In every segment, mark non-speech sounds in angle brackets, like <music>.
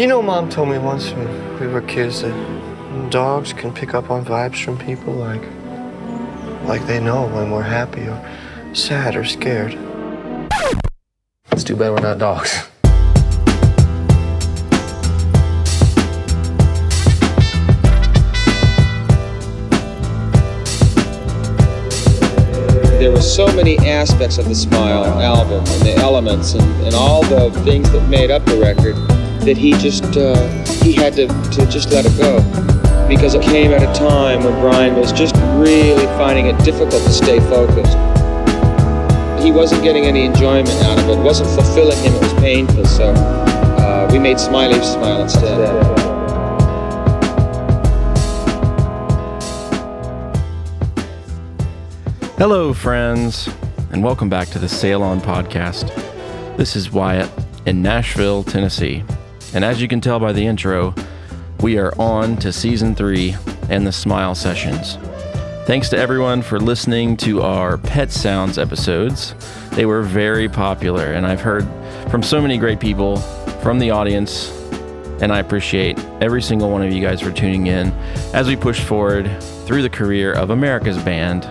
You know, Mom told me once when we were kids that dogs can pick up on vibes from people like, like they know when we're happy or sad or scared. It's too bad we're not dogs. there were so many aspects of the Smile album and the elements and, and all the things that made up the record that he just uh, he had to, to just let it go because it came at a time when Brian was just really finding it difficult to stay focused. He wasn't getting any enjoyment out of it. It wasn't fulfilling him. It was painful. So uh, we made Smiley smile instead. Hello, friends, and welcome back to the Sail On podcast. This is Wyatt in Nashville, Tennessee. And as you can tell by the intro, we are on to season three and the Smile Sessions. Thanks to everyone for listening to our Pet Sounds episodes. They were very popular, and I've heard from so many great people from the audience, and I appreciate every single one of you guys for tuning in as we push forward through the career of America's band,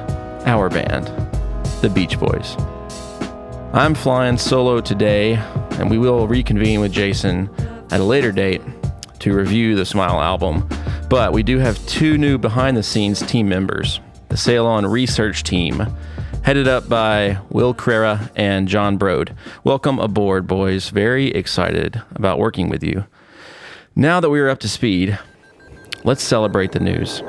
our band, the Beach Boys. I'm flying solo today, and we will reconvene with Jason at a later date to review the Smile album. But we do have two new behind the scenes team members the Sail On research team, headed up by Will Carrera and John Brode. Welcome aboard, boys. Very excited about working with you. Now that we are up to speed, let's celebrate the news.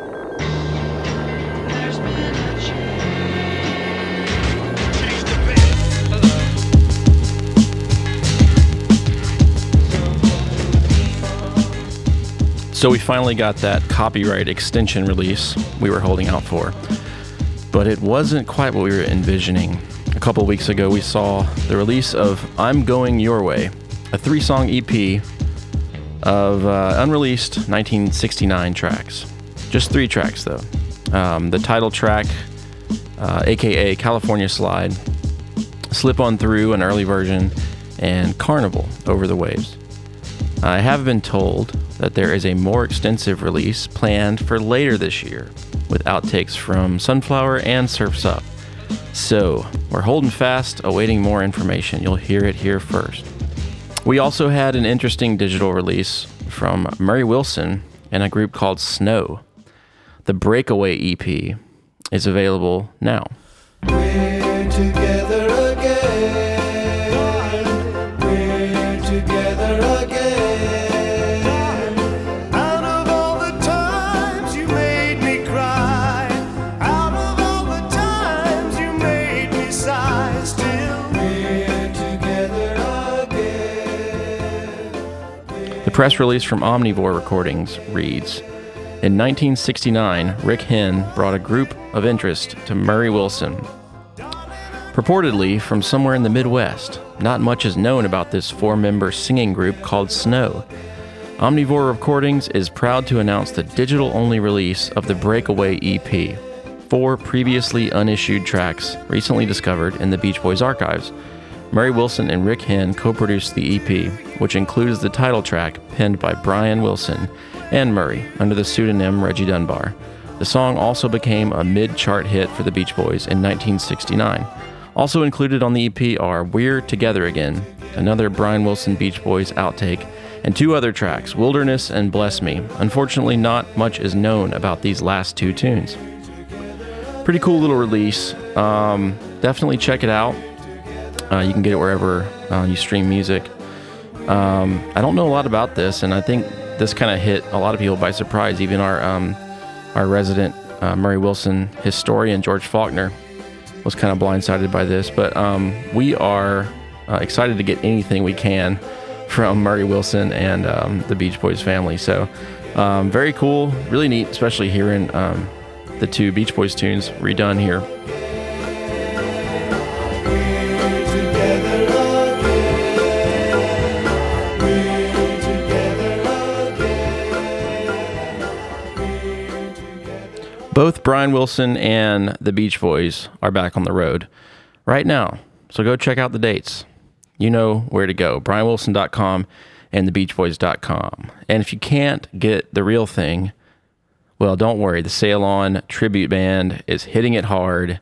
So we finally got that copyright extension release we were holding out for. But it wasn't quite what we were envisioning. A couple weeks ago, we saw the release of I'm Going Your Way, a three song EP of uh, unreleased 1969 tracks. Just three tracks, though. Um, the title track, uh, aka California Slide, Slip On Through, an early version, and Carnival Over the Waves. I have been told that there is a more extensive release planned for later this year with outtakes from Sunflower and Surf's Up. So, we're holding fast, awaiting more information. You'll hear it here first. We also had an interesting digital release from Murray Wilson and a group called Snow. The Breakaway EP is available now. The press release from Omnivore Recordings reads In 1969, Rick Henn brought a group of interest to Murray Wilson. Purportedly from somewhere in the Midwest, not much is known about this four member singing group called Snow. Omnivore Recordings is proud to announce the digital only release of the Breakaway EP, four previously unissued tracks recently discovered in the Beach Boys archives. Murray Wilson and Rick Henn co produced the EP, which includes the title track penned by Brian Wilson and Murray under the pseudonym Reggie Dunbar. The song also became a mid chart hit for the Beach Boys in 1969. Also included on the EP are We're Together Again, another Brian Wilson Beach Boys outtake, and two other tracks, Wilderness and Bless Me. Unfortunately, not much is known about these last two tunes. Pretty cool little release. Um, definitely check it out. Uh, you can get it wherever uh, you stream music. Um, I don't know a lot about this, and I think this kind of hit a lot of people by surprise. Even our um, our resident uh, Murray Wilson historian George Faulkner was kind of blindsided by this. But um, we are uh, excited to get anything we can from Murray Wilson and um, the Beach Boys family. So um, very cool, really neat, especially hearing um, the two Beach Boys tunes redone here. Both Brian Wilson and the Beach Boys are back on the road right now. So go check out the dates. You know where to go. BrianWilson.com and thebeachboys.com. And if you can't get the real thing, well, don't worry. The Sail On tribute band is hitting it hard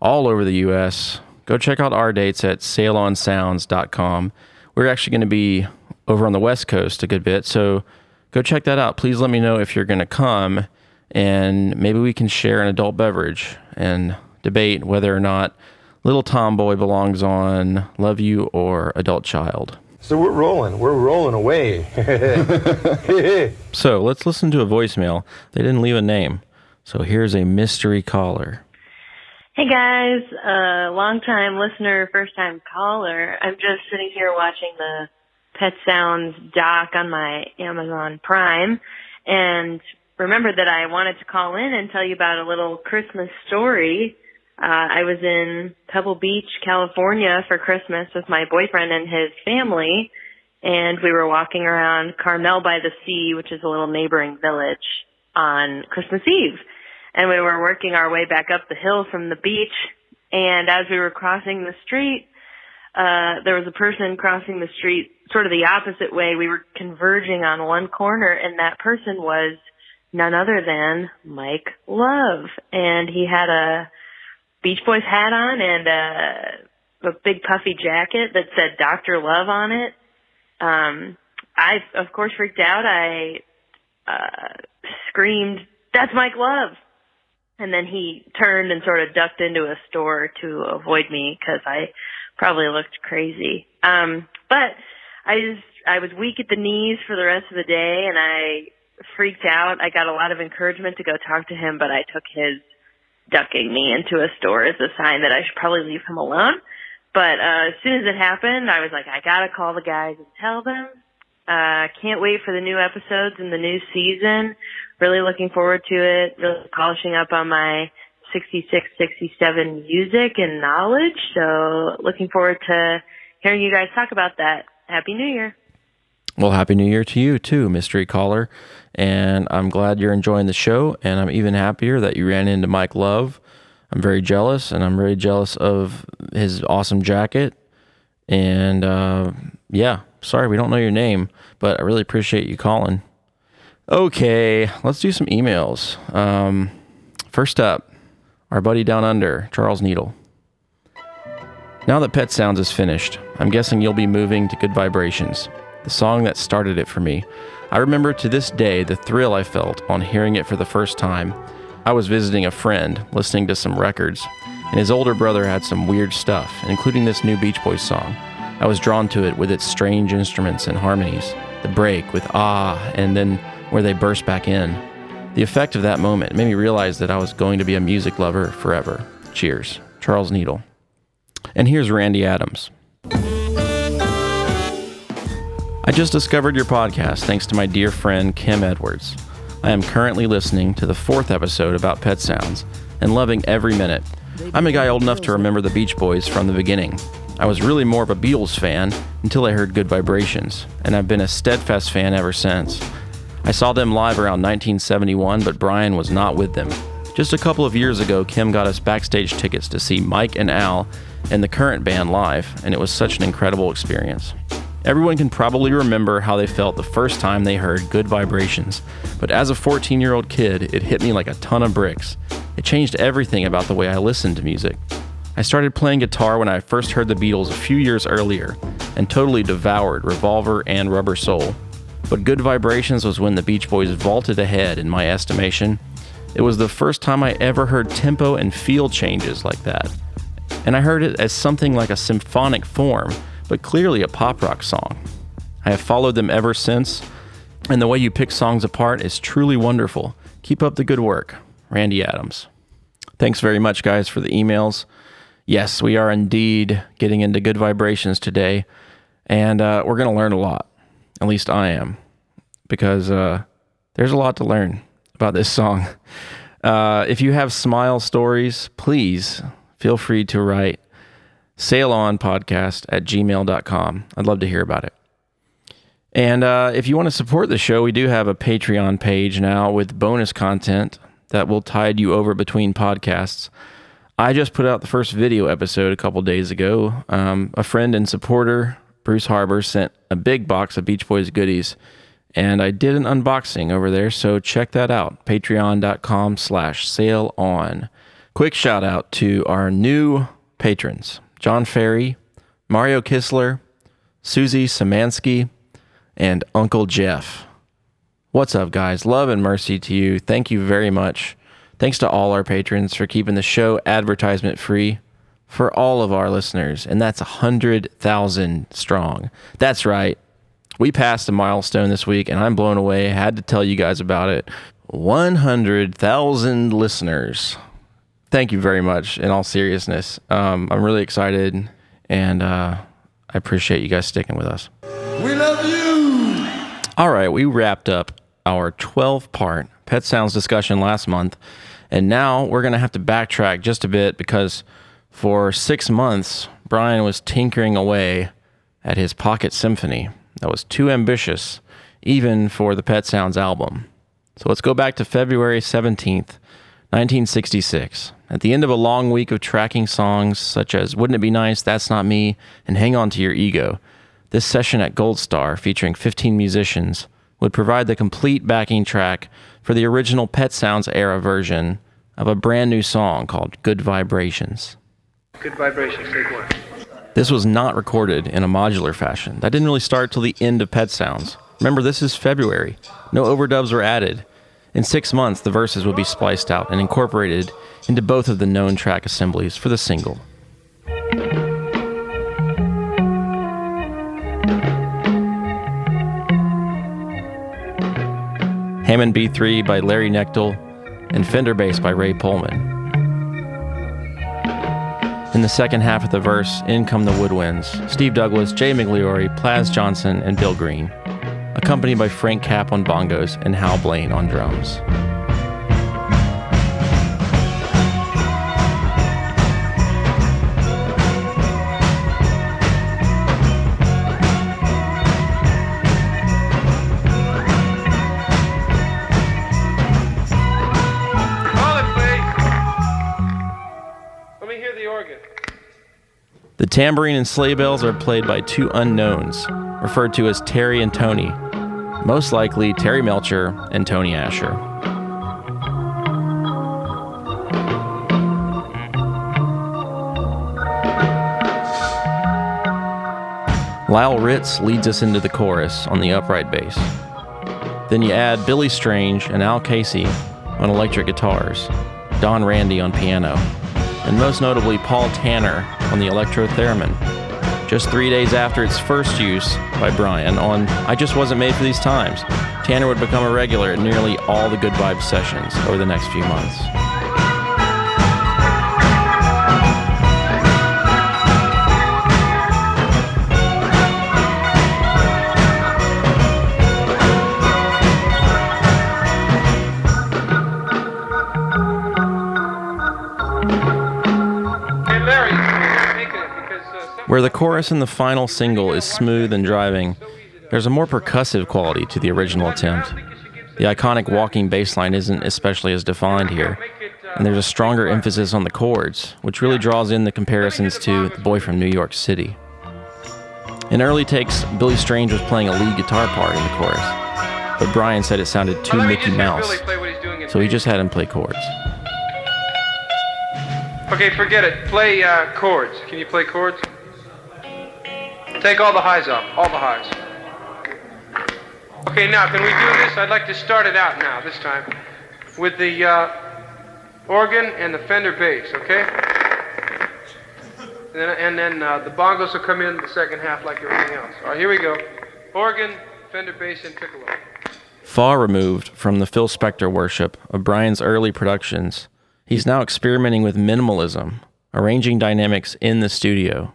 all over the U.S. Go check out our dates at sailonsounds.com. We're actually going to be over on the West Coast a good bit, so go check that out. Please let me know if you're going to come, and maybe we can share an adult beverage and debate whether or not Little Tomboy belongs on Love You or Adult Child. So we're rolling. We're rolling away. <laughs> <laughs> So let's listen to a voicemail. They didn't leave a name. So here's a mystery caller. Hey guys, uh, long time listener, first time caller. I'm just sitting here watching the Pet Sounds doc on my Amazon Prime and remembered that I wanted to call in and tell you about a little Christmas story. Uh, I was in Pebble Beach, California for Christmas with my boyfriend and his family and we were walking around Carmel by the Sea, which is a little neighboring village on Christmas Eve and we were working our way back up the hill from the beach. And as we were crossing the street, uh, there was a person crossing the street sort of the opposite way. We were converging on one corner and that person was none other than Mike Love. And he had a Beach Boys hat on and a, a big puffy jacket that said Dr. Love on it. Um, I, of course, freaked out. I, uh, screamed, that's Mike Love. And then he turned and sort of ducked into a store to avoid me because I probably looked crazy. Um, but I just, I was weak at the knees for the rest of the day and I freaked out. I got a lot of encouragement to go talk to him, but I took his ducking me into a store as a sign that I should probably leave him alone. But, uh, as soon as it happened, I was like, I gotta call the guys and tell them. Uh, can't wait for the new episodes in the new season really looking forward to it, really polishing up on my 66, 67 music and knowledge. So looking forward to hearing you guys talk about that. Happy New Year. Well, Happy New Year to you too, mystery caller. And I'm glad you're enjoying the show. And I'm even happier that you ran into Mike Love. I'm very jealous, and I'm very jealous of his awesome jacket. And uh, yeah, sorry we don't know your name, but I really appreciate you calling. Okay, let's do some emails. Um, first up, our buddy down under, Charles Needle. Now that Pet Sounds is finished, I'm guessing you'll be moving to Good Vibrations, the song that started it for me. I remember to this day the thrill I felt on hearing it for the first time. I was visiting a friend, listening to some records, and his older brother had some weird stuff, including this new Beach Boys song. I was drawn to it with its strange instruments and harmonies, the break with ah, and then where they burst back in. The effect of that moment made me realize that I was going to be a music lover forever. Cheers. Charles Needle. And here's Randy Adams. I just discovered your podcast thanks to my dear friend Kim Edwards. I am currently listening to the fourth episode about pet sounds and loving every minute. I'm a guy old enough to remember the Beach Boys from the beginning. I was really more of a Beatles fan until I heard Good Vibrations, and I've been a steadfast fan ever since. I saw them live around 1971, but Brian was not with them. Just a couple of years ago, Kim got us backstage tickets to see Mike and Al and the current band live, and it was such an incredible experience. Everyone can probably remember how they felt the first time they heard Good Vibrations, but as a 14 year old kid, it hit me like a ton of bricks. It changed everything about the way I listened to music. I started playing guitar when I first heard the Beatles a few years earlier and totally devoured Revolver and Rubber Soul. But Good Vibrations was when the Beach Boys vaulted ahead in my estimation. It was the first time I ever heard tempo and feel changes like that. And I heard it as something like a symphonic form, but clearly a pop rock song. I have followed them ever since, and the way you pick songs apart is truly wonderful. Keep up the good work. Randy Adams. Thanks very much, guys, for the emails. Yes, we are indeed getting into good vibrations today, and uh, we're going to learn a lot. At least I am, because uh, there's a lot to learn about this song. <laughs> Uh, if you have smile stories, please feel free to write sailonpodcast at gmail.com. I'd love to hear about it. And uh, if you want to support the show, we do have a Patreon page now with bonus content that will tide you over between podcasts. I just put out the first video episode a couple days ago. Um, a friend and supporter Bruce Harbor, sent a big box of Beach Boys goodies, and I did an unboxing over there, so check that out. Patreon.com slash sale on. Quick shout out to our new patrons John Ferry, Mario Kistler, Susie Samansky, and Uncle Jeff. What's up, guys? Love and mercy to you. Thank you very much. Thanks to all our patrons for keeping the show advertisement free for all of our listeners, and that's 100,000 strong. That's right. We passed a milestone this week, and I'm blown away. Had to tell you guys about it. 100,000 listeners. Thank you very much, in all seriousness. Um, I'm really excited, and uh, I appreciate you guys sticking with us. We love you. All right, we wrapped up our 12 part Pet Sounds discussion last month, and now we're going to have to backtrack just a bit because for six months, Brian was tinkering away at his pocket symphony that was too ambitious, even for the Pet Sounds album. So let's go back to February 17th, 1966. At the end of a long week of tracking songs such as Wouldn't It Be Nice, That's Not Me, and Hang On to Your Ego, this session at Gold Star, featuring 15 musicians, would provide the complete backing track for the original Pet Sounds era version of a brand new song called Good Vibrations. Good vibrations, take one. This was not recorded in a modular fashion. That didn't really start till the end of Pet Sounds. Remember, this is February. No overdubs were added. In six months, the verses would be spliced out and incorporated into both of the known track assemblies for the single. Hammond B3 by Larry Knechtel and Fender Bass by Ray Pohlman. In the second half of the verse, in come the woodwinds Steve Douglas, Jay Migliore, Plas Johnson, and Bill Green, accompanied by Frank Capp on bongos and Hal Blaine on drums. Hold it, please. Let me hear the organ. The tambourine and sleigh bells are played by two unknowns, referred to as Terry and Tony, most likely Terry Melcher and Tony Asher. Lyle Ritz leads us into the chorus on the upright bass. Then you add Billy Strange and Al Casey on electric guitars, Don Randi on piano, and most notably Paul Tanner on the electro theremin. Just three days after its first use by Brian on I Just Wasn't Made for These Times, Tanner would become a regular at nearly all the Good Vibes sessions over the next few months. Where the chorus in the final single is smooth and driving, there's a more percussive quality to the original attempt. The iconic walking bass line isn't especially as defined here, and there's a stronger emphasis on the chords, which really draws in the comparisons to The Boy from New York City. In early takes, Billy Strange was playing a lead guitar part in the chorus, but Brian said it sounded too Well, let me Mickey Mouse, Billy play what he's doing in so he just had him play chords. Okay, forget it. Play uh, chords. Can you play chords? Take all the highs off. All the highs. Okay, now can we do this? I'd like to start it out now, this time, with the uh, organ and the Fender bass, okay? And then, and then uh, the bongos will come in the second half like everything else. All right, here we go. Organ, Fender bass, and piccolo. Far removed from the Phil Spector worship of Brian's early productions, he's now experimenting with minimalism, arranging dynamics in the studio.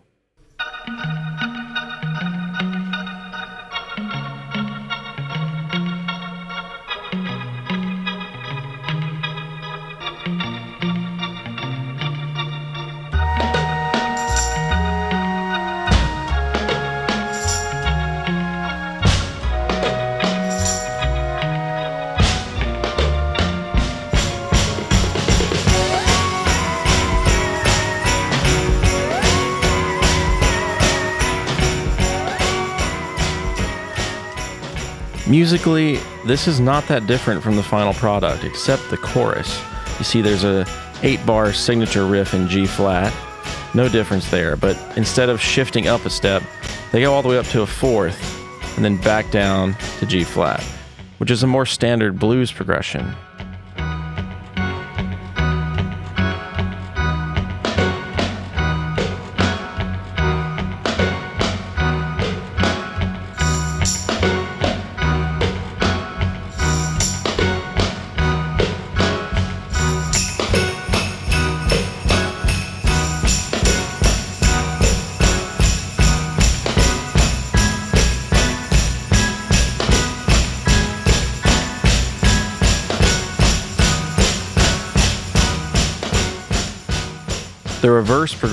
Musically, this is not that different from the final product, except the chorus. You see, there's a 8 bar signature riff in G flat. No difference there, but instead of shifting up a step, they go all the way up to a fourth and then back down to G flat, which is a more standard blues progression.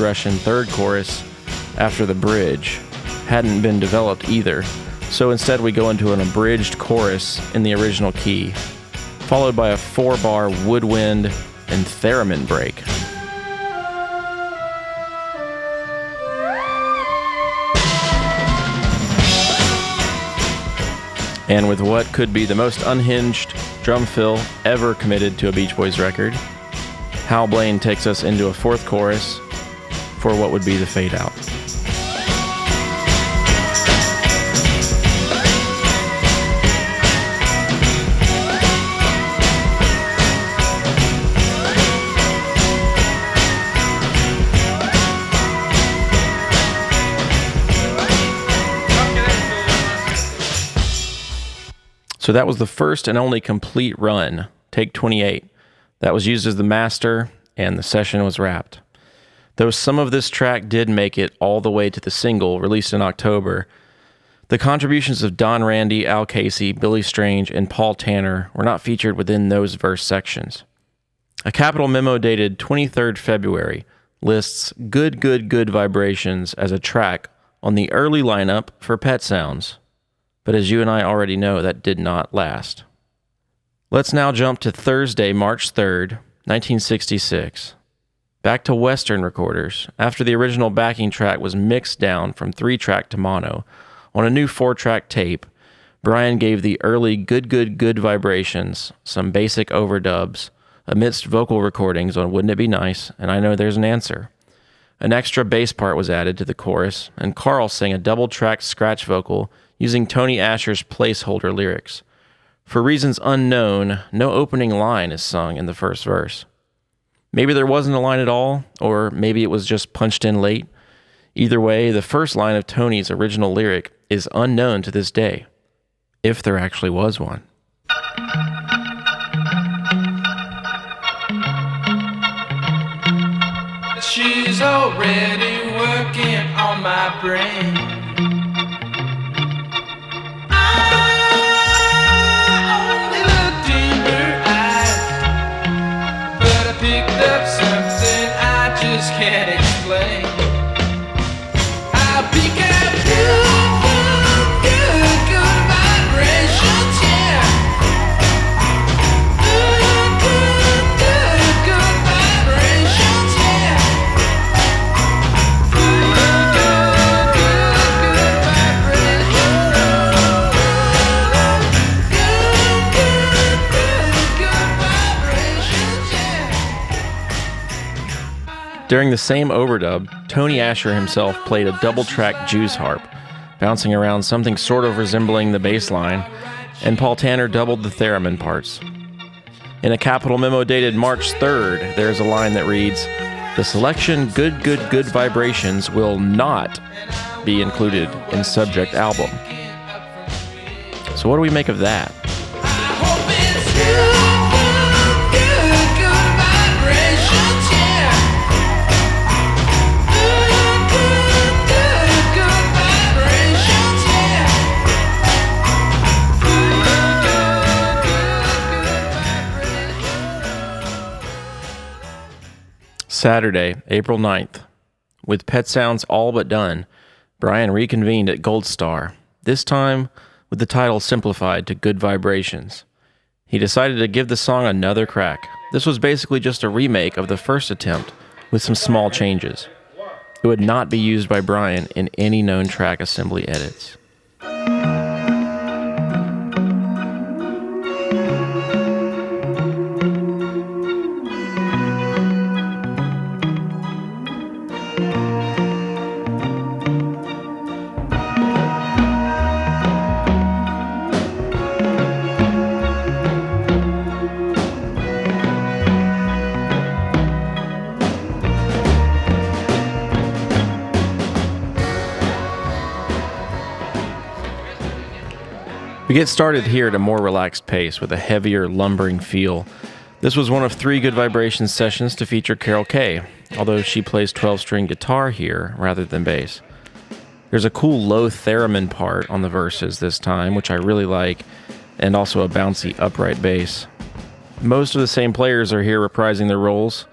Progression third chorus after the bridge hadn't been developed either, so instead we go into an abridged chorus in the original key, followed by a four bar woodwind and theremin break. And with what could be the most unhinged drum fill ever committed to a Beach Boys record, Hal Blaine takes us into a fourth chorus for what would be the fade out. So that was the first and only complete run, take 28. That was used as the master, and the session was wrapped. Though some of this track did make it all the way to the single released in October, the contributions of Don Randi, Al Casey, Billy Strange, and Paul Tanner were not featured within those verse sections. A Capitol memo dated 23rd February lists Good Good Good Vibrations as a track on the early lineup for Pet Sounds, but as you and I already know, that did not last. Let's now jump to Thursday, March 3rd, 1966. Back to Western recorders, after the original backing track was mixed down from three track to mono, on a new four track tape, Brian gave the early Good Good Good vibrations some basic overdubs amidst vocal recordings on Wouldn't It Be Nice, and I Know There's an Answer. An extra bass part was added to the chorus, and Carl sang a double tracked scratch vocal using Tony Asher's placeholder lyrics. For reasons unknown, no opening line is sung in the first verse. Maybe there wasn't a line at all, or maybe it was just punched in late. Either way, the first line of Tony's original lyric is unknown to this day, if there actually was one. She's already working on my brain. During the same overdub, Tony Asher himself played a double track Jews harp, bouncing around something sort of resembling the bass line, and Paul Tanner doubled the theremin parts. In a Capitol memo dated March 3rd, there's a line that reads The selection Good Good Good Vibrations will not be included in subject album. So, what do we make of that? Saturday, April 9th. With Pet Sounds all but done, Brian reconvened at Gold Star, this time with the title simplified to Good Vibrations. He decided to give the song another crack. This was basically just a remake of the first attempt with some small changes. It would not be used by Brian in any known track assembly edits. We get started here at a more relaxed pace with a heavier, lumbering feel. This was one of three Good Vibrations sessions to feature Carol Kaye, although she plays 12 string guitar here rather than bass. There's a cool low theremin part on the verses this time, which I really like, and also a bouncy upright bass. Most of the same players are here reprising their roles.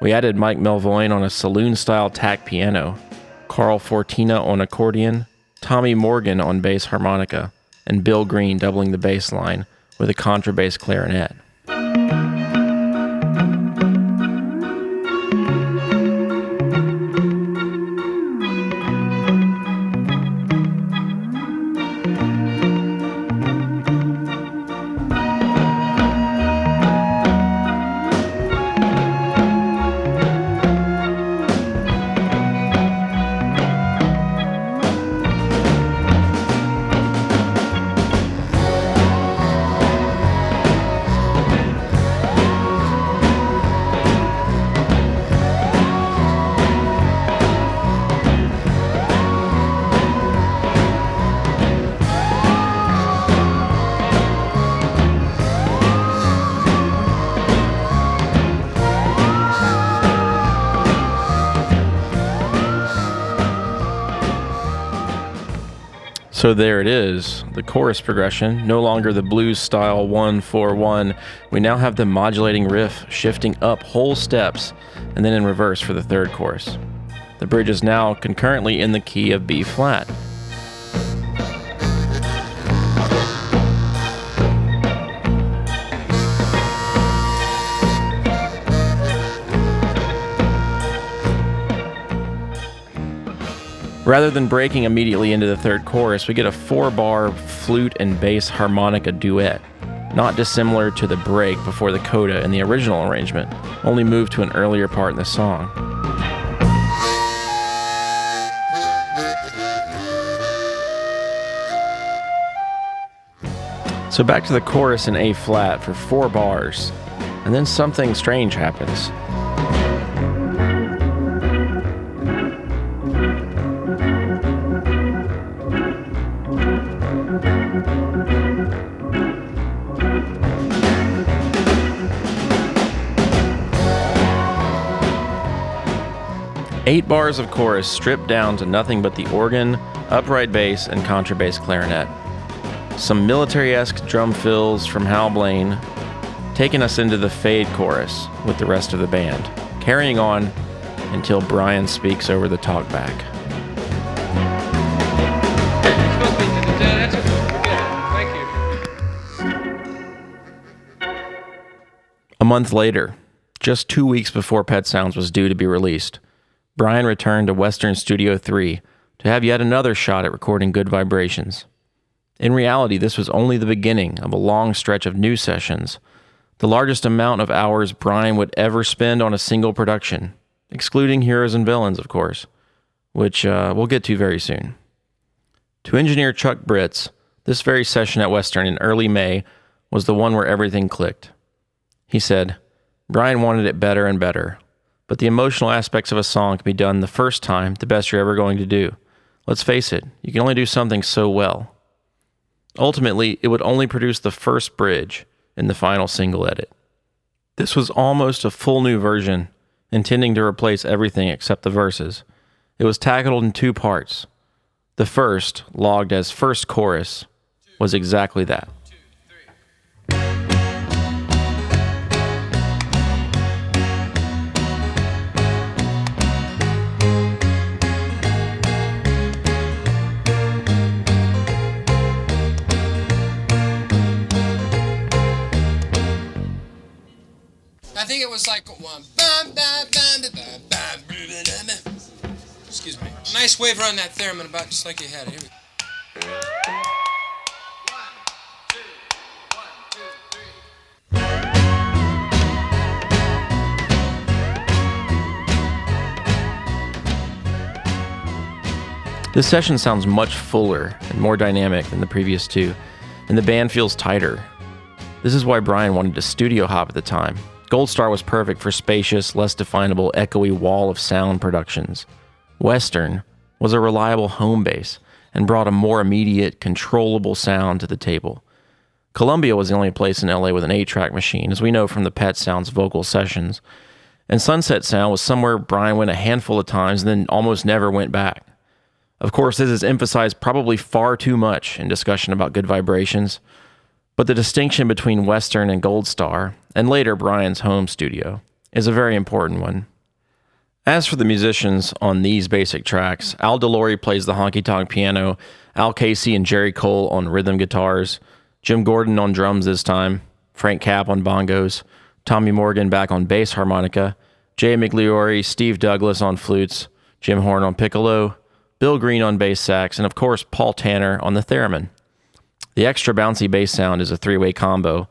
We added Mike Melvoin on a saloon style tack piano, Carl Fortina on accordion, Tommy Morgan on bass harmonica, and Bill Green doubling the bass line with a contrabass clarinet. So there it is, the chorus progression, no longer the blues style 1 4 1. We now have the modulating riff shifting up whole steps and then in reverse for the third chorus. The bridge is now concurrently in the key of B flat. Rather than breaking immediately into the third chorus, we get a four bar flute and bass harmonica duet, not dissimilar to the break before the coda in the original arrangement, only moved to an earlier part in the song. So back to the chorus in A flat for four bars, and then something strange happens. Eight bars of chorus stripped down to nothing but the organ, upright bass, and contrabass clarinet. Some military esque drum fills from Hal Blaine, taking us into the fade chorus with the rest of the band, carrying on until Brian speaks over the talkback. A month later, just two weeks before Pet Sounds was due to be released, Brian returned to Western Studio 3 to have yet another shot at recording Good Vibrations. In reality, this was only the beginning of a long stretch of new sessions, the largest amount of hours Brian would ever spend on a single production, excluding Heroes and Villains, of course, which uh, we'll get to very soon. To engineer Chuck Britz, this very session at Western in early May was the one where everything clicked. He said, Brian wanted it better and better, but the emotional aspects of a song can be done the first time the best you're ever going to do. Let's face it, you can only do something so well. Ultimately, it would only produce the first bridge in the final single edit. This was almost a full new version, intending to replace everything except the verses. It was tackled in two parts. The first, logged as first chorus, was exactly that. I think it was like one. Excuse me. Nice wave around that theremin, about just like you had it. Here we This session sounds much fuller and more dynamic than the previous two, and the band feels tighter. This is why Brian wanted to studio hop at the time. Gold Star was perfect for spacious, less definable, echoey wall of sound productions. Western was a reliable home base and brought a more immediate, controllable sound to the table. Columbia was the only place in LA with an 8 track machine, as we know from the Pet Sounds vocal sessions. And Sunset Sound was somewhere Brian went a handful of times and then almost never went back. Of course, this is emphasized probably far too much in discussion about good vibrations, but the distinction between Western and Gold Star, and later Brian's home studio, is a very important one. As for the musicians on these basic tracks, Al DeLory plays the honky tonk piano, Al Casey and Jerry Cole on rhythm guitars, Jim Gordon on drums this time, Frank Capp on bongos, Tommy Morgan back on bass harmonica, Jay Migliore, Steve Douglas on flutes, Jim Horn on piccolo, Bill Green on bass sax, and of course Paul Tanner on the theremin. The extra bouncy bass sound is a three way combo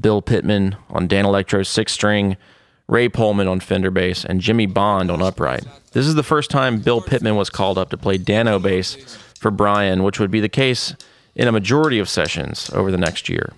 Bill Pittman on Danelectro's six string, Ray Pohlman on Fender bass, and Jimmy Bond on upright. This is the first time Bill Pittman was called up to play Dano bass for Brian, which would be the case in a majority of sessions over the next year.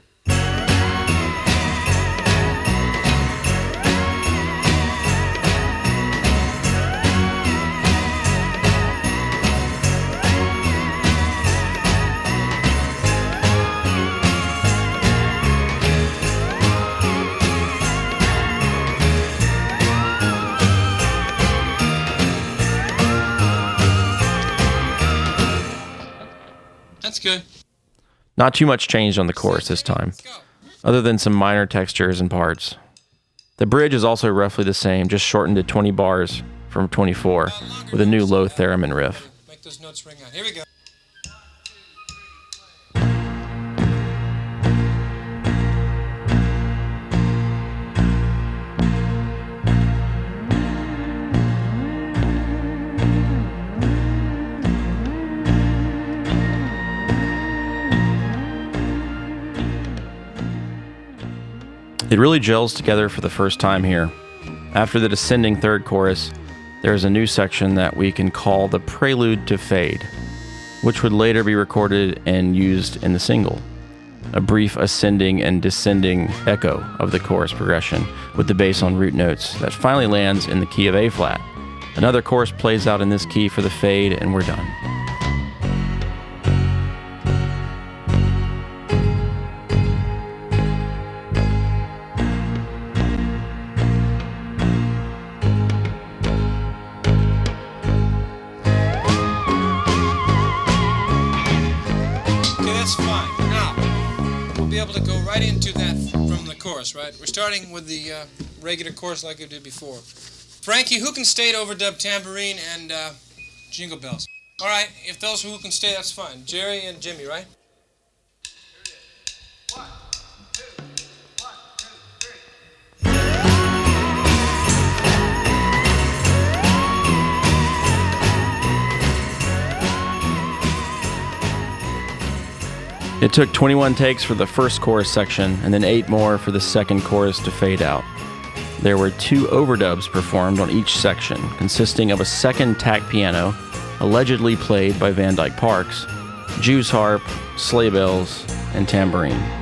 Not too much changed on the chorus this time, other than some minor textures and parts. The bridge is also roughly the same, just shortened to 20 bars from 24, with a new low theremin riff. Make those notes ring out. Here we go. It really gels together for the first time here. After the descending third chorus, there is a new section that we can call the Prelude to Fade, which would later be recorded and used in the single. A brief ascending and descending echo of the chorus progression with the bass on root notes that finally lands in the key of A flat. Another chorus plays out in this key for the fade, and we're done. Chorus, right? We're starting with the uh, regular course like we did before. Frankie, who can stay to overdub tambourine and uh, jingle bells? All right, if those who can stay, that's fine. Jerry and Jimmy, right? It took 21 takes for the first chorus section and then 8 more for the second chorus to fade out. There were two overdubs performed on each section, consisting of a second tack piano, allegedly played by Van Dyke Parks, Jew's harp, sleigh bells, and tambourine.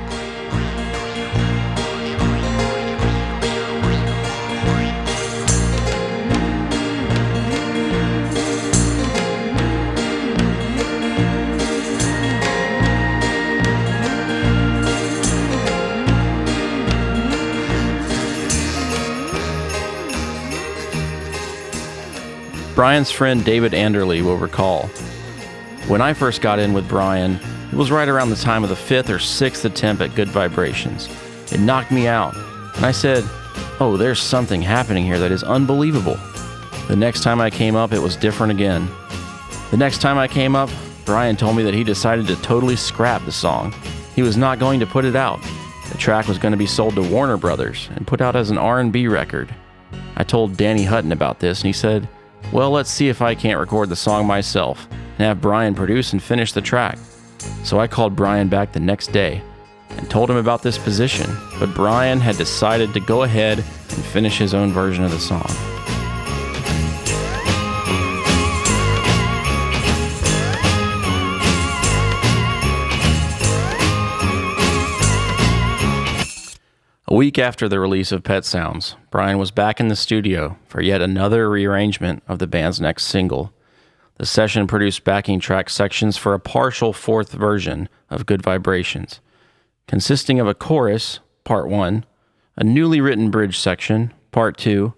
Brian's friend David Anderle will recall. When I first got in with Brian, it was right around the time of the fifth or sixth attempt at Good Vibrations. It knocked me out, and I said, Oh, there's something happening here that is unbelievable. The next time I came up, it was different again. The next time I came up, Brian told me that he decided to totally scrap the song. He was not going to put it out. The track was going to be sold to Warner Brothers and put out as an R&B record. I told Danny Hutton about this, and he said, well, let's see if I can't record the song myself and have Brian produce and finish the track. So I called Brian back the next day and told him about this position, but Brian had decided to go ahead and finish his own version of the song. Week after the release of Pet Sounds, Brian was back in the studio for yet another rearrangement of the band's next single. The session produced backing track sections for a partial fourth version of Good Vibrations. consisting of a chorus, part one, a newly written bridge section, part two,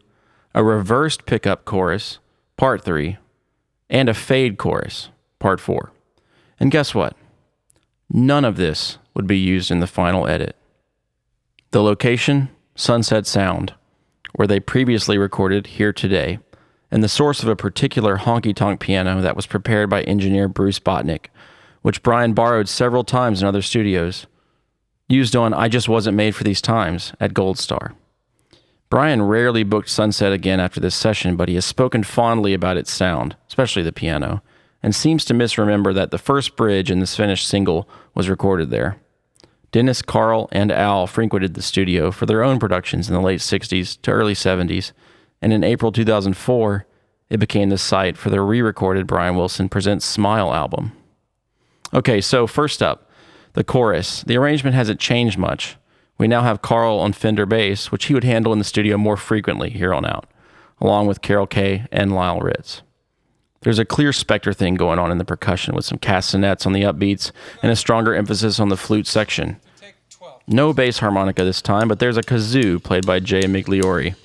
a reversed pickup chorus, part three, and a fade chorus, part four. And guess what? None of this would be used in the final edit. The location, Sunset Sound, where they previously recorded Here Today, and the source of a particular honky tonk piano that was prepared by engineer Bruce Botnick, which Brian borrowed several times in other studios, used on I Just Wasn't Made for These Times at Gold Star. Brian rarely booked Sunset again after this session, but he has spoken fondly about its sound, especially the piano, and seems to misremember that the first bridge in this finished single was recorded there. Dennis, Carl, and Al frequented the studio for their own productions in the late 60s to early 70s, and in April 2004, it became the site for their re recorded Brian Wilson Presents Smile album. Okay, so first up, the chorus. The arrangement hasn't changed much. We now have Carl on Fender bass, which he would handle in the studio more frequently here on out, along with Carol Kaye and Lyle Ritz. There's a clear Spector thing going on in the percussion with some castanets on the upbeats and a stronger emphasis on the flute section. No bass harmonica this time, but there's a kazoo played by Jay Migliore.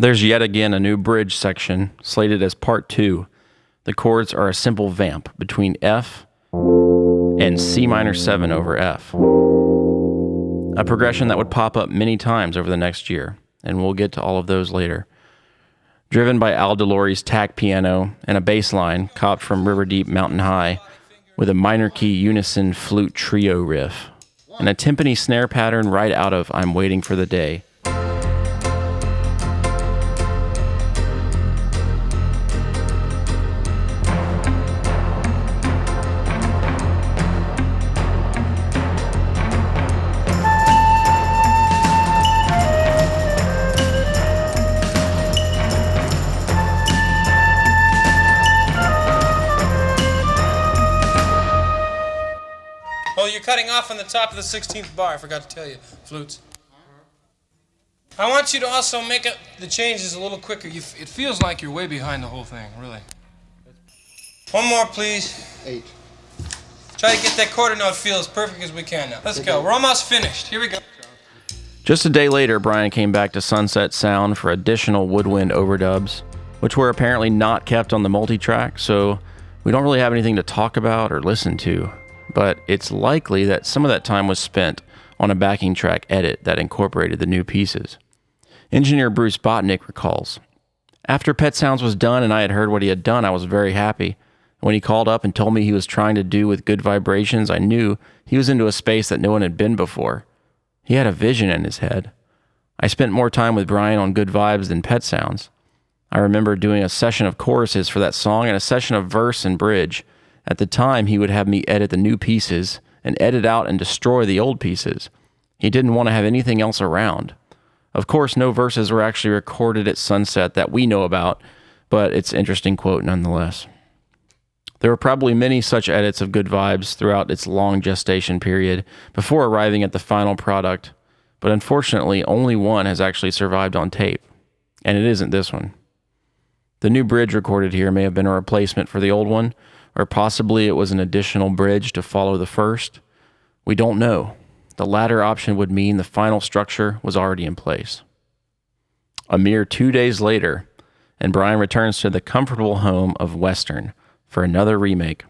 There's yet again a new bridge section, slated as part two. The chords are a simple vamp between F and C minor 7 over F. A progression that would pop up many times over the next year, and we'll get to all of those later. Driven by Al De Lory's tack piano and a bass line copped from River Deep Mountain High with a minor key unison flute trio riff, and a timpani snare pattern right out of I'm Waiting for the Day. Off on the top of the 16th bar. I forgot to tell you. Flutes. I want you to also make up the changes a little quicker. You, f- it feels like you're way behind the whole thing, really. One more, please. Eight. Try to get that quarter note feel as perfect as we can now. Let's go. We're almost finished. Here we go. Just a day later, Brian came back to Sunset Sound for additional woodwind overdubs, which were apparently not kept on the multi track, so we don't really have anything to talk about or listen to. But it's likely that some of that time was spent on a backing track edit that incorporated the new pieces. Engineer Bruce Botnick recalls After Pet Sounds was done and I had heard what he had done, I was very happy. When he called up and told me he was trying to do with good vibrations, I knew he was into a space that no one had been before. He had a vision in his head. I spent more time with Brian on Good Vibes than Pet Sounds. I remember doing a session of choruses for that song and a session of verse and bridge. At the time, he would have me edit the new pieces and edit out and destroy the old pieces. He didn't want to have anything else around. Of course, no verses were actually recorded at Sunset that we know about, but it's interesting quote nonetheless. There were probably many such edits of Good Vibes throughout its long gestation period before arriving at the final product, but unfortunately, only one has actually survived on tape, and it isn't this one. The new bridge recorded here may have been a replacement for the old one, or possibly it was an additional bridge to follow the first. We don't know. The latter option would mean the final structure was already in place. A mere two days later, and Brian returns to the comfortable home of Western for another remake.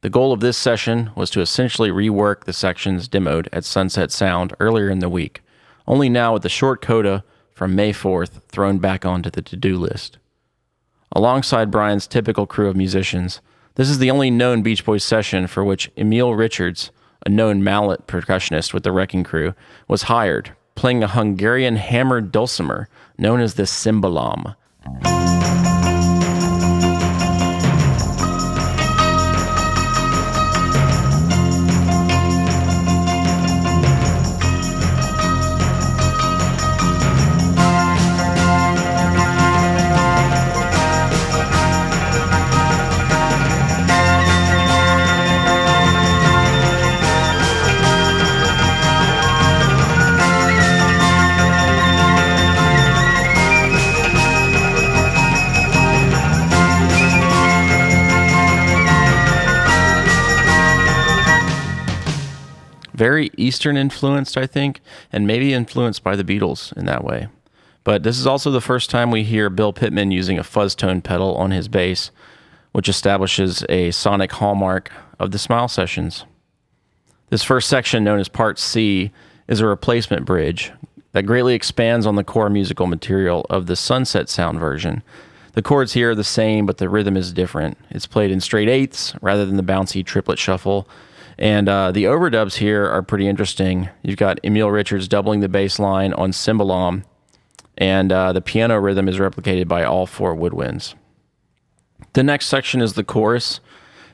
The goal of this session was to essentially rework the sections demoed at Sunset Sound earlier in the week, only now with the short coda from May 4th thrown back onto the to do list. Alongside Brian's typical crew of musicians, this is the only known Beach Boys session for which Emil Richards, a known mallet percussionist with the Wrecking Crew, was hired, playing a Hungarian hammered dulcimer known as the cymbalom. Very Eastern influenced, I think, and maybe influenced by the Beatles in that way. But this is also the first time we hear Bill Pittman using a fuzz tone pedal on his bass, which establishes a sonic hallmark of the Smile sessions. This first section, known as Part C, is a replacement bridge that greatly expands on the core musical material of the Sunset Sound version. The chords here are the same, but the rhythm is different. It's played in straight eighths rather than the bouncy triplet shuffle. And uh, the overdubs here are pretty interesting. You've got Emil Richards doubling the bass line on Cymbalom, and uh, the piano rhythm is replicated by all four woodwinds. The next section is the chorus,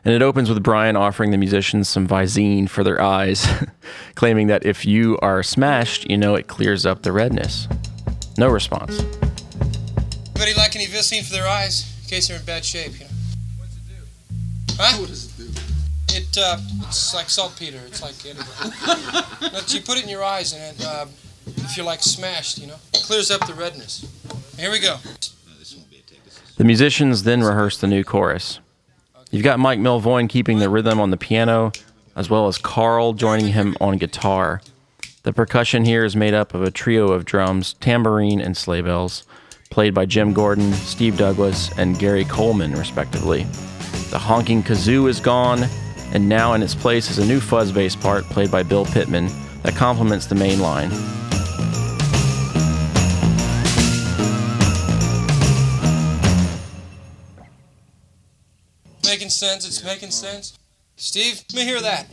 and it opens with Brian offering the musicians some Visine for their eyes, <laughs> claiming that if you are smashed, you know it clears up the redness. No response. Anybody like any Visine for their eyes in case they're in bad shape? You know. What's it do? Huh? What does it uh, it's like saltpeter. It's like anything. <laughs> You put it in your eyes, and it, uh, if you're like smashed, you know, it clears up the redness. Here we go. The musicians then rehearse the new chorus. You've got Mike Melvoin keeping the rhythm on the piano, as well as Carl joining him on guitar. The percussion here is made up of a trio of drums, tambourine, and sleigh bells, played by Jim Gordon, Steve Douglas, and Gary Coleman, respectively. The honking kazoo is gone, and now in its place is a new fuzz bass part played by Bill Pittman that complements the main line. Making sense. It's making sense. Steve, let me hear that.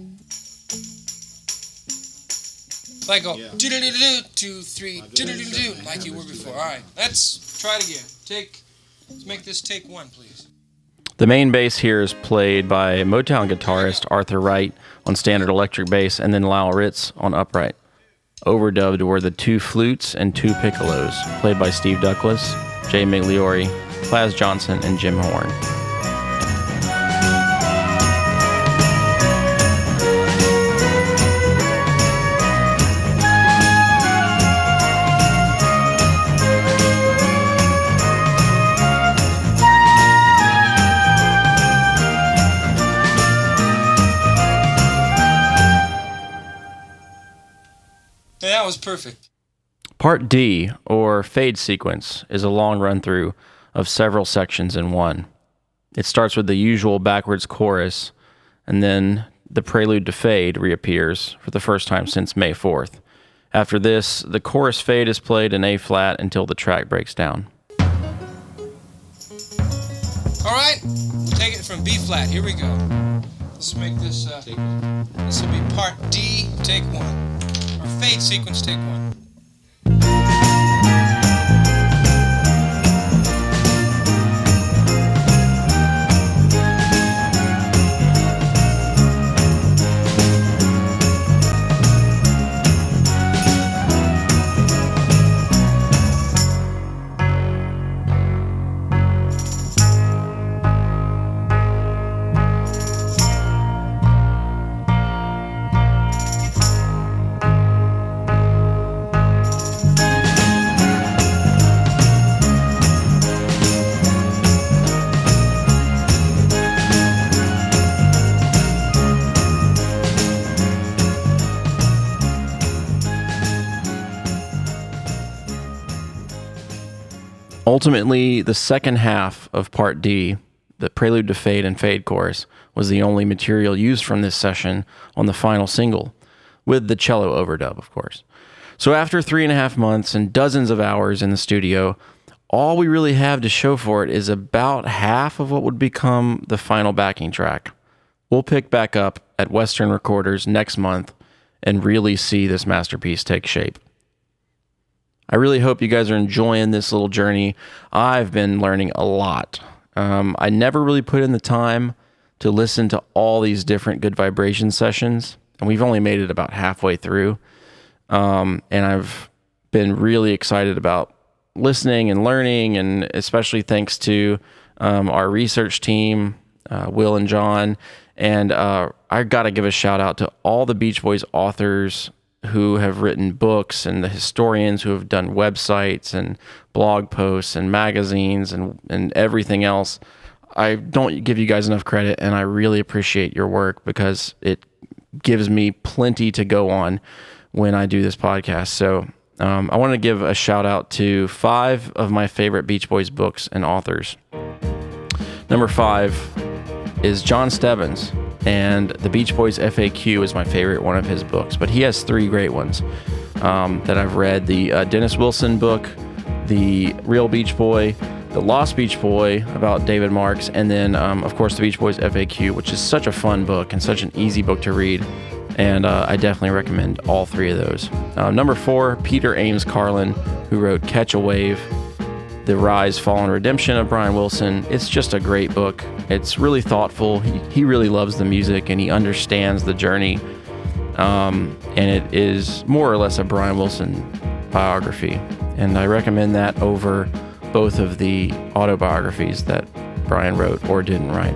Like go do-do-do-do, two, three, do-do-do-do, like you were before. All right, let's try it again. Take, let's make this take one, please. The main bass here is played by Motown guitarist Arthur Wright on standard electric bass and then Lyle Ritz on upright. Overdubbed were the two flutes and two piccolos, played by Steve Douglas, Jay Migliore, Plas Johnson, and Jim Horn. Was perfect. Part D, or fade sequence, is a long run through of several sections in one. It starts with the usual backwards chorus, and then the prelude to fade reappears for the first time since May 4th. After this, the chorus fade is played in A flat until the track breaks down. All right, we'll take it from B flat. Here we go. Let's make this. Uh, this will be part D, take one. Fade sequence, take one. Ultimately, the second half of Part D, the prelude to fade and fade chorus, was the only material used from this session on the final single, with the cello overdub, of course. So, after three and a half months and dozens of hours in the studio, all we really have to show for it is about half of what would become the final backing track. We'll pick back up at Western Recorders next month and really see this masterpiece take shape. I really hope you guys are enjoying this little journey. I've been learning a lot. Um, I never really put in the time to listen to all these different good vibration sessions, and we've only made it about halfway through. Um, and I've been really excited about listening and learning, and especially thanks to um, our research team, uh, Will and John. And uh, I got to give a shout out to all the Beach Boys authors who have written books and the historians who have done websites and blog posts and magazines and, and everything else. I don't give you guys enough credit, and I really appreciate your work because it gives me plenty to go on when I do this podcast. So um, I want to give a shout out to five of my favorite Beach Boys books and authors. Number five is Jon Stebbins, and the Beach Boys FAQ is my favorite one of his books, but he has three great ones um, that I've read the uh, Dennis Wilson book, the Real Beach Boy, the Lost Beach Boy about David Marks, and then, um, of course, the Beach Boys FAQ, which is such a fun book and such an easy book to read. And uh, I definitely recommend all three of those. Uh, number four, Peter Ames Carlin, who wrote Catch a Wave, The Rise, Fall, and Redemption of Brian Wilson. It's just a great book. It's really thoughtful. He, he really loves the music and he understands the journey. Um, and it is more or less a Brian Wilson biography. And I recommend that over both of the autobiographies that Brian wrote or didn't write.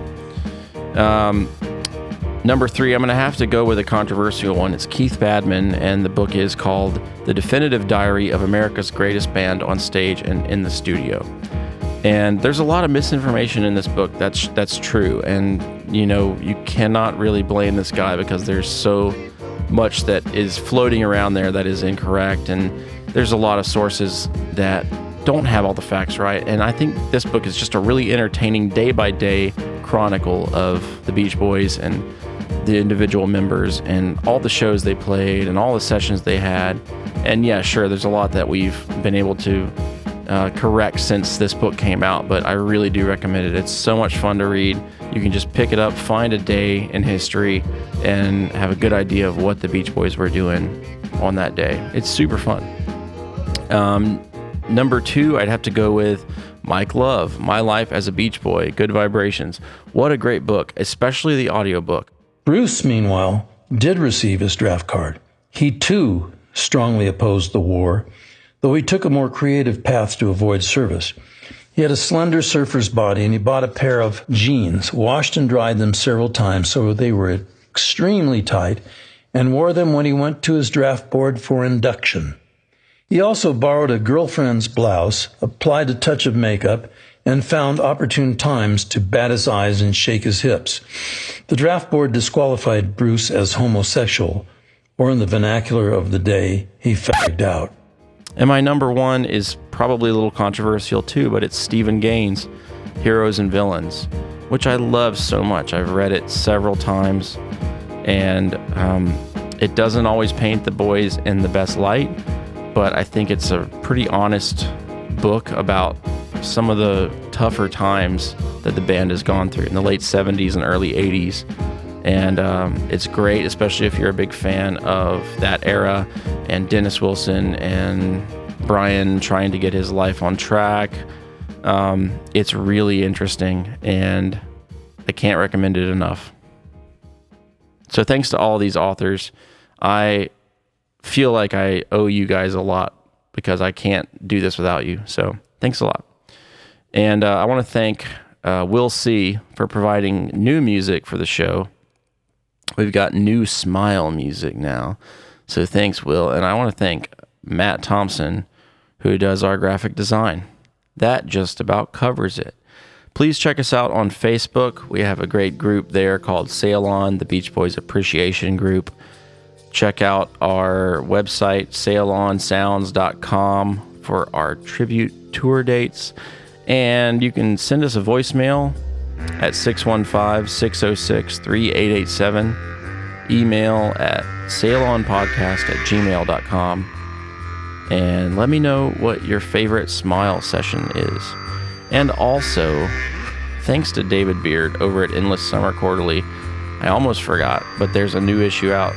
Um, number three, I'm going to have to go with a controversial one. It's Keith Badman, and the book is called The Definitive Diary of America's Greatest Band on Stage and in the Studio. And there's a lot of misinformation in this book. That's that's true, and you know you cannot really blame this guy because there's so much that is floating around there that is incorrect, and there's a lot of sources that don't have all the facts right. And I think this book is just a really entertaining day by day chronicle of the Beach Boys and the individual members and all the shows they played and all the sessions they had. And yeah, sure, there's a lot that we've been able to uh, correct since this book came out, but I really do recommend it. It's so much fun to read. You can just pick it up, find a day in history, and have a good idea of what the Beach Boys were doing on that day. It's super fun. Um, number two, I'd have to go with Mike Love, My Life as a Beach Boy, Good Vibrations. What a great book, especially the audiobook. Bruce, meanwhile, did receive his draft card. He too strongly opposed the war, though he took a more creative path to avoid service. He had a slender surfer's body and he bought a pair of jeans, washed and dried them several times so they were extremely tight, and wore them when he went to his draft board for induction. He also borrowed a girlfriend's blouse, applied a touch of makeup, and found opportune times to bat his eyes and shake his hips. The draft board disqualified Bruce as homosexual, or in the vernacular of the day, he fagged out. And my number one is probably a little controversial too, but it's Steven Gaines, Heroes and Villains, which I love so much. I've read it several times, and um, it doesn't always paint the boys in the best light, but I think it's a pretty honest book about some of the tougher times that the band has gone through in the late 70s and early 80s. And um, it's great, especially if you're a big fan of that era and Dennis Wilson and Brian trying to get his life on track. Um, it's really interesting, and I can't recommend it enough. So, thanks to all these authors. I feel like I owe you guys a lot because I can't do this without you. So, thanks a lot. And uh, I want to thank uh, Will C for providing new music for the show. We've got new smile music now. So thanks, Will. And I want to thank Matt Thompson, who does our graphic design. That just about covers it. Please check us out on Facebook. We have a great group there called Sail On, the Beach Boys Appreciation Group. Check out our website, sailonsounds.com, for our tribute tour dates. And you can send us a voicemail at 615 606 3887. Email at sailonpodcast at gmail.com. And let me know what your favorite smile session is. And also, thanks to David Beard over at Endless Summer Quarterly. I almost forgot, but there's a new issue out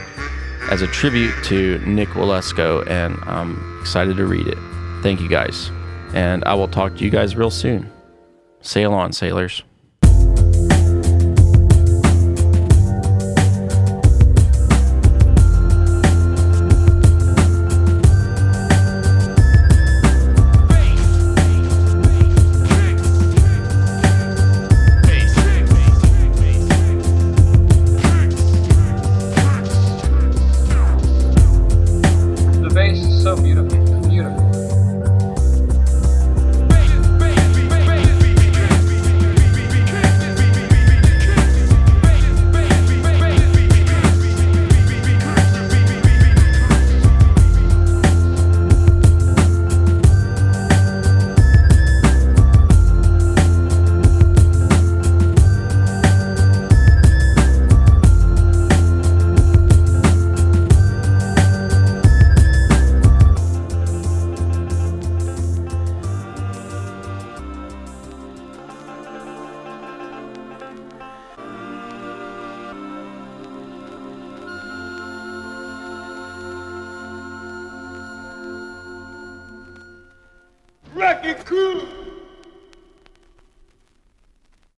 as a tribute to Nick Walusko, and I'm excited to read it. Thank you guys. And I will talk to you guys real soon. Sail on, sailors.